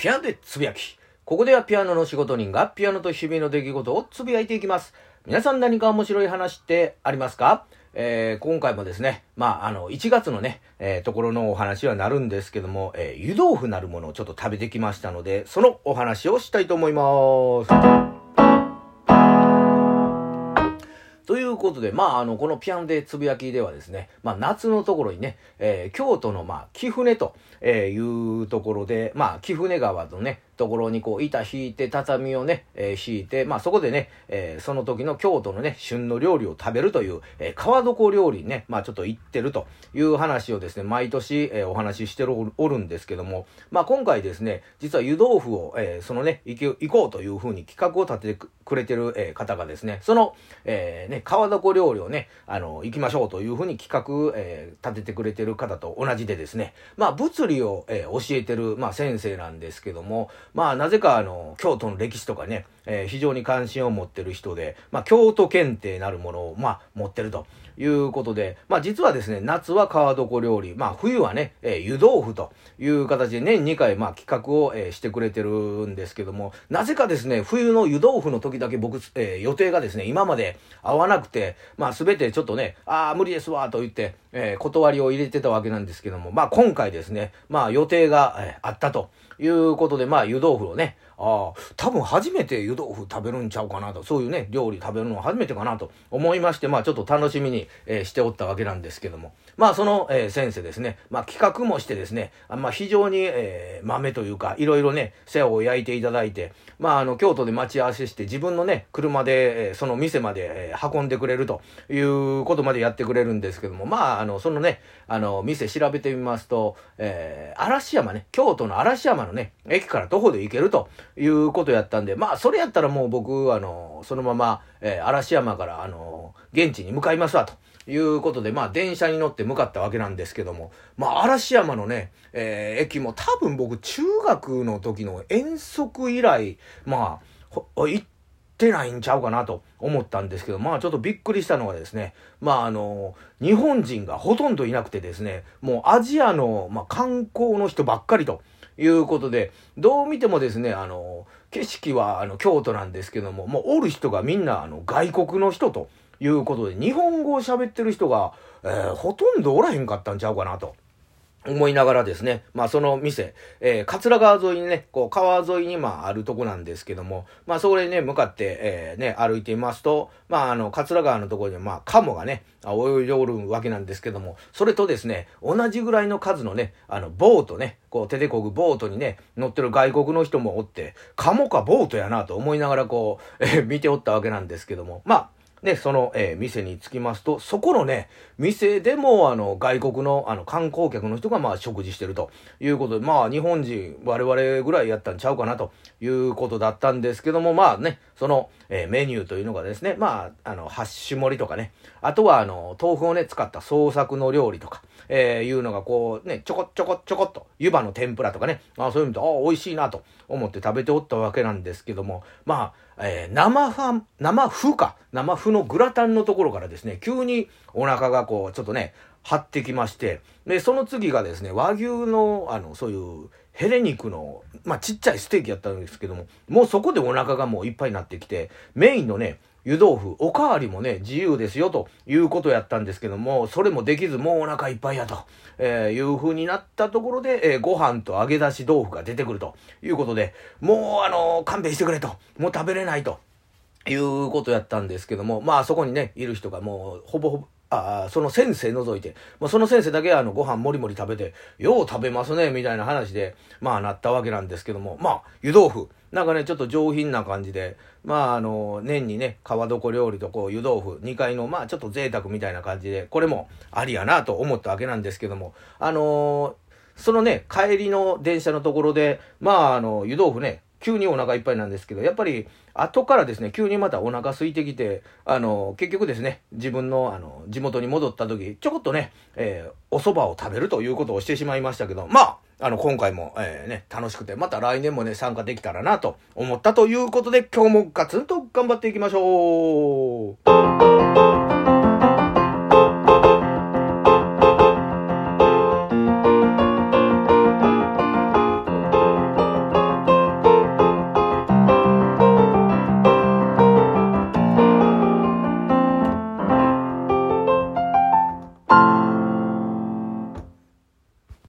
ピアノでつぶやき。ここではピアノの仕事人がピアノと日々の出来事をつぶやいていきます。皆さん何か面白い話ってありますか？えー、今回もですね、まあ、あの、1月のね、えー、ところのお話はなるんですけども、えー、湯豆腐なるものをちょっと食べてきましたので、そのお話をしたいと思います。ことで、まあ、あの、このピアノでつぶやきではですね、まあ、夏のところにね、えー、京都の、まあ、貴船とえいうところで、まあ、貴船川のね、ところにこう板引いて畳をね、えー、引いて、まあそこでね、えー、その時の京都のね、旬の料理を食べるという、えー、川床料理ね、まあちょっと行ってるという話をですね、毎年、えー、お話ししておるんですけども、まあ今回ですね、実は湯豆腐を、えー、そのね、行行こうというふうに企画を立ててくれてる、えー、方がですね、その、えー、ね、川床料理をね、あの、行きましょうというふうに企画、えー、立ててくれてる方と同じでですね、まあ物理を、えー、教えてる、まあ先生なんですけども、まあなぜかあの、京都の歴史とかね、えー、非常に関心を持ってる人で、まあ京都検定なるものを、まあ持ってるということで、まあ実はですね、夏は川床料理、まあ冬はね、えー、湯豆腐という形で年2回、まあ企画を、えー、してくれてるんですけども、なぜかですね、冬の湯豆腐の時だけ僕、えー、予定がですね、今まで合わなくて、まあ全てちょっとね、ああ、無理ですわ、と言って、えー、断りを入れてたわけなんですけども、まあ今回ですね、まあ予定が、えー、あったと。いうことで、まあ、湯豆腐をね、ああ、多分初めて湯豆腐食べるんちゃうかなと、そういうね、料理食べるのは初めてかなと思いまして、まあちょっと楽しみに、えー、しておったわけなんですけども。まあその、えー、先生ですね、まあ企画もしてですね、あまあ非常に、えー、豆というか、いろいろね、世話を焼いていただいて、まああの、京都で待ち合わせして自分のね、車で、えー、その店まで、えー、運んでくれるということまでやってくれるんですけども、まああの、そのね、あの、店調べてみますと、えー、嵐山ね、京都の嵐山のね、駅から徒歩で行けるということやったんで、まあ、それやったらもう僕、あの、そのまま、えー、嵐山から、あの、現地に向かいますわ、ということで、まあ、電車に乗って向かったわけなんですけども、まあ、嵐山のね、えー、駅も多分僕、中学の時の遠足以来、まあ、行ってないんちゃうかなと思ったんですけど、まあちょっとびっくりしたのはですね、まああの、日本人がほとんどいなくてですね、もうアジアの、まあ、観光の人ばっかりということで、どう見てもですね、あの、景色はあの京都なんですけども、もうおる人がみんなあの外国の人ということで、日本語を喋ってる人が、えー、ほとんどおらへんかったんちゃうかなと。思いながらですね、まあその店、えー、桂川沿いにね、こう川沿いにまああるとこなんですけども、まあそこにね、向かって、えー、ね、歩いていますと、まああの、桂川のところにまあ鴨がね、泳いでおるわけなんですけども、それとですね、同じぐらいの数のね、あの、ボートね、こう手でこぐボートにね、乗ってる外国の人もおって、鴨かボートやなと思いながらこう、えー、見ておったわけなんですけども、まあ、で、その、えー、店に着きますと、そこのね、店でも、あの、外国の、あの、観光客の人が、まあ、食事してるということで、まあ、日本人、我々ぐらいやったんちゃうかな、ということだったんですけども、まあね、その、えー、メニューというのがですね、まあ、あの、ハッシュ盛りとかね、あとは、あの、豆腐をね、使った創作の料理とか、えー、いうのが、こう、ね、ちょこちょこちょこっと、湯葉の天ぷらとかね、あそういうのと、ああ、美味しいな、と思って食べておったわけなんですけども、まあ、えー、生ファン、生麩か。生のグラタンのところからですね、急にお腹がこう、ちょっとね、張ってきまして、で、その次がですね、和牛の、あの、そういう、ヘレ肉の、まあ、ちっちゃいステーキやったんですけども、もうそこでお腹がもういっぱいになってきて、メインのね、湯豆腐、おかわりもね、自由ですよということやったんですけども、それもできず、もうお腹いっぱいやと、えー、いう風になったところで、えー、ご飯と揚げ出し豆腐が出てくるということで、もうあのー、勘弁してくれと、もう食べれないと。いうことやったんですけども、まあそこにね、いる人がもうほぼほぼ、ああその先生除いて、まあ、その先生だけはあのご飯もりもり食べて、よう食べますね、みたいな話で、まあなったわけなんですけども、まあ湯豆腐、なんかね、ちょっと上品な感じで、まあ、あの、年にね、川床料理とこう、湯豆腐、2階の、まあ、ちょっと贅沢みたいな感じで、これもありやなと思ったわけなんですけども、あのー、そのね、帰りの電車のところで、まあ、あの、湯豆腐ね、急にお腹いっぱいなんですけど、やっぱり後からですね、急にまたお腹空いてきて、あの、結局ですね、自分のあの、地元に戻った時、ちょこっとね、えー、お蕎麦を食べるということをしてしまいましたけど、まあ、あの、今回も、えー、ね、楽しくて、また来年もね、参加できたらなと思ったということで、今日もガツンと頑張っていきましょう。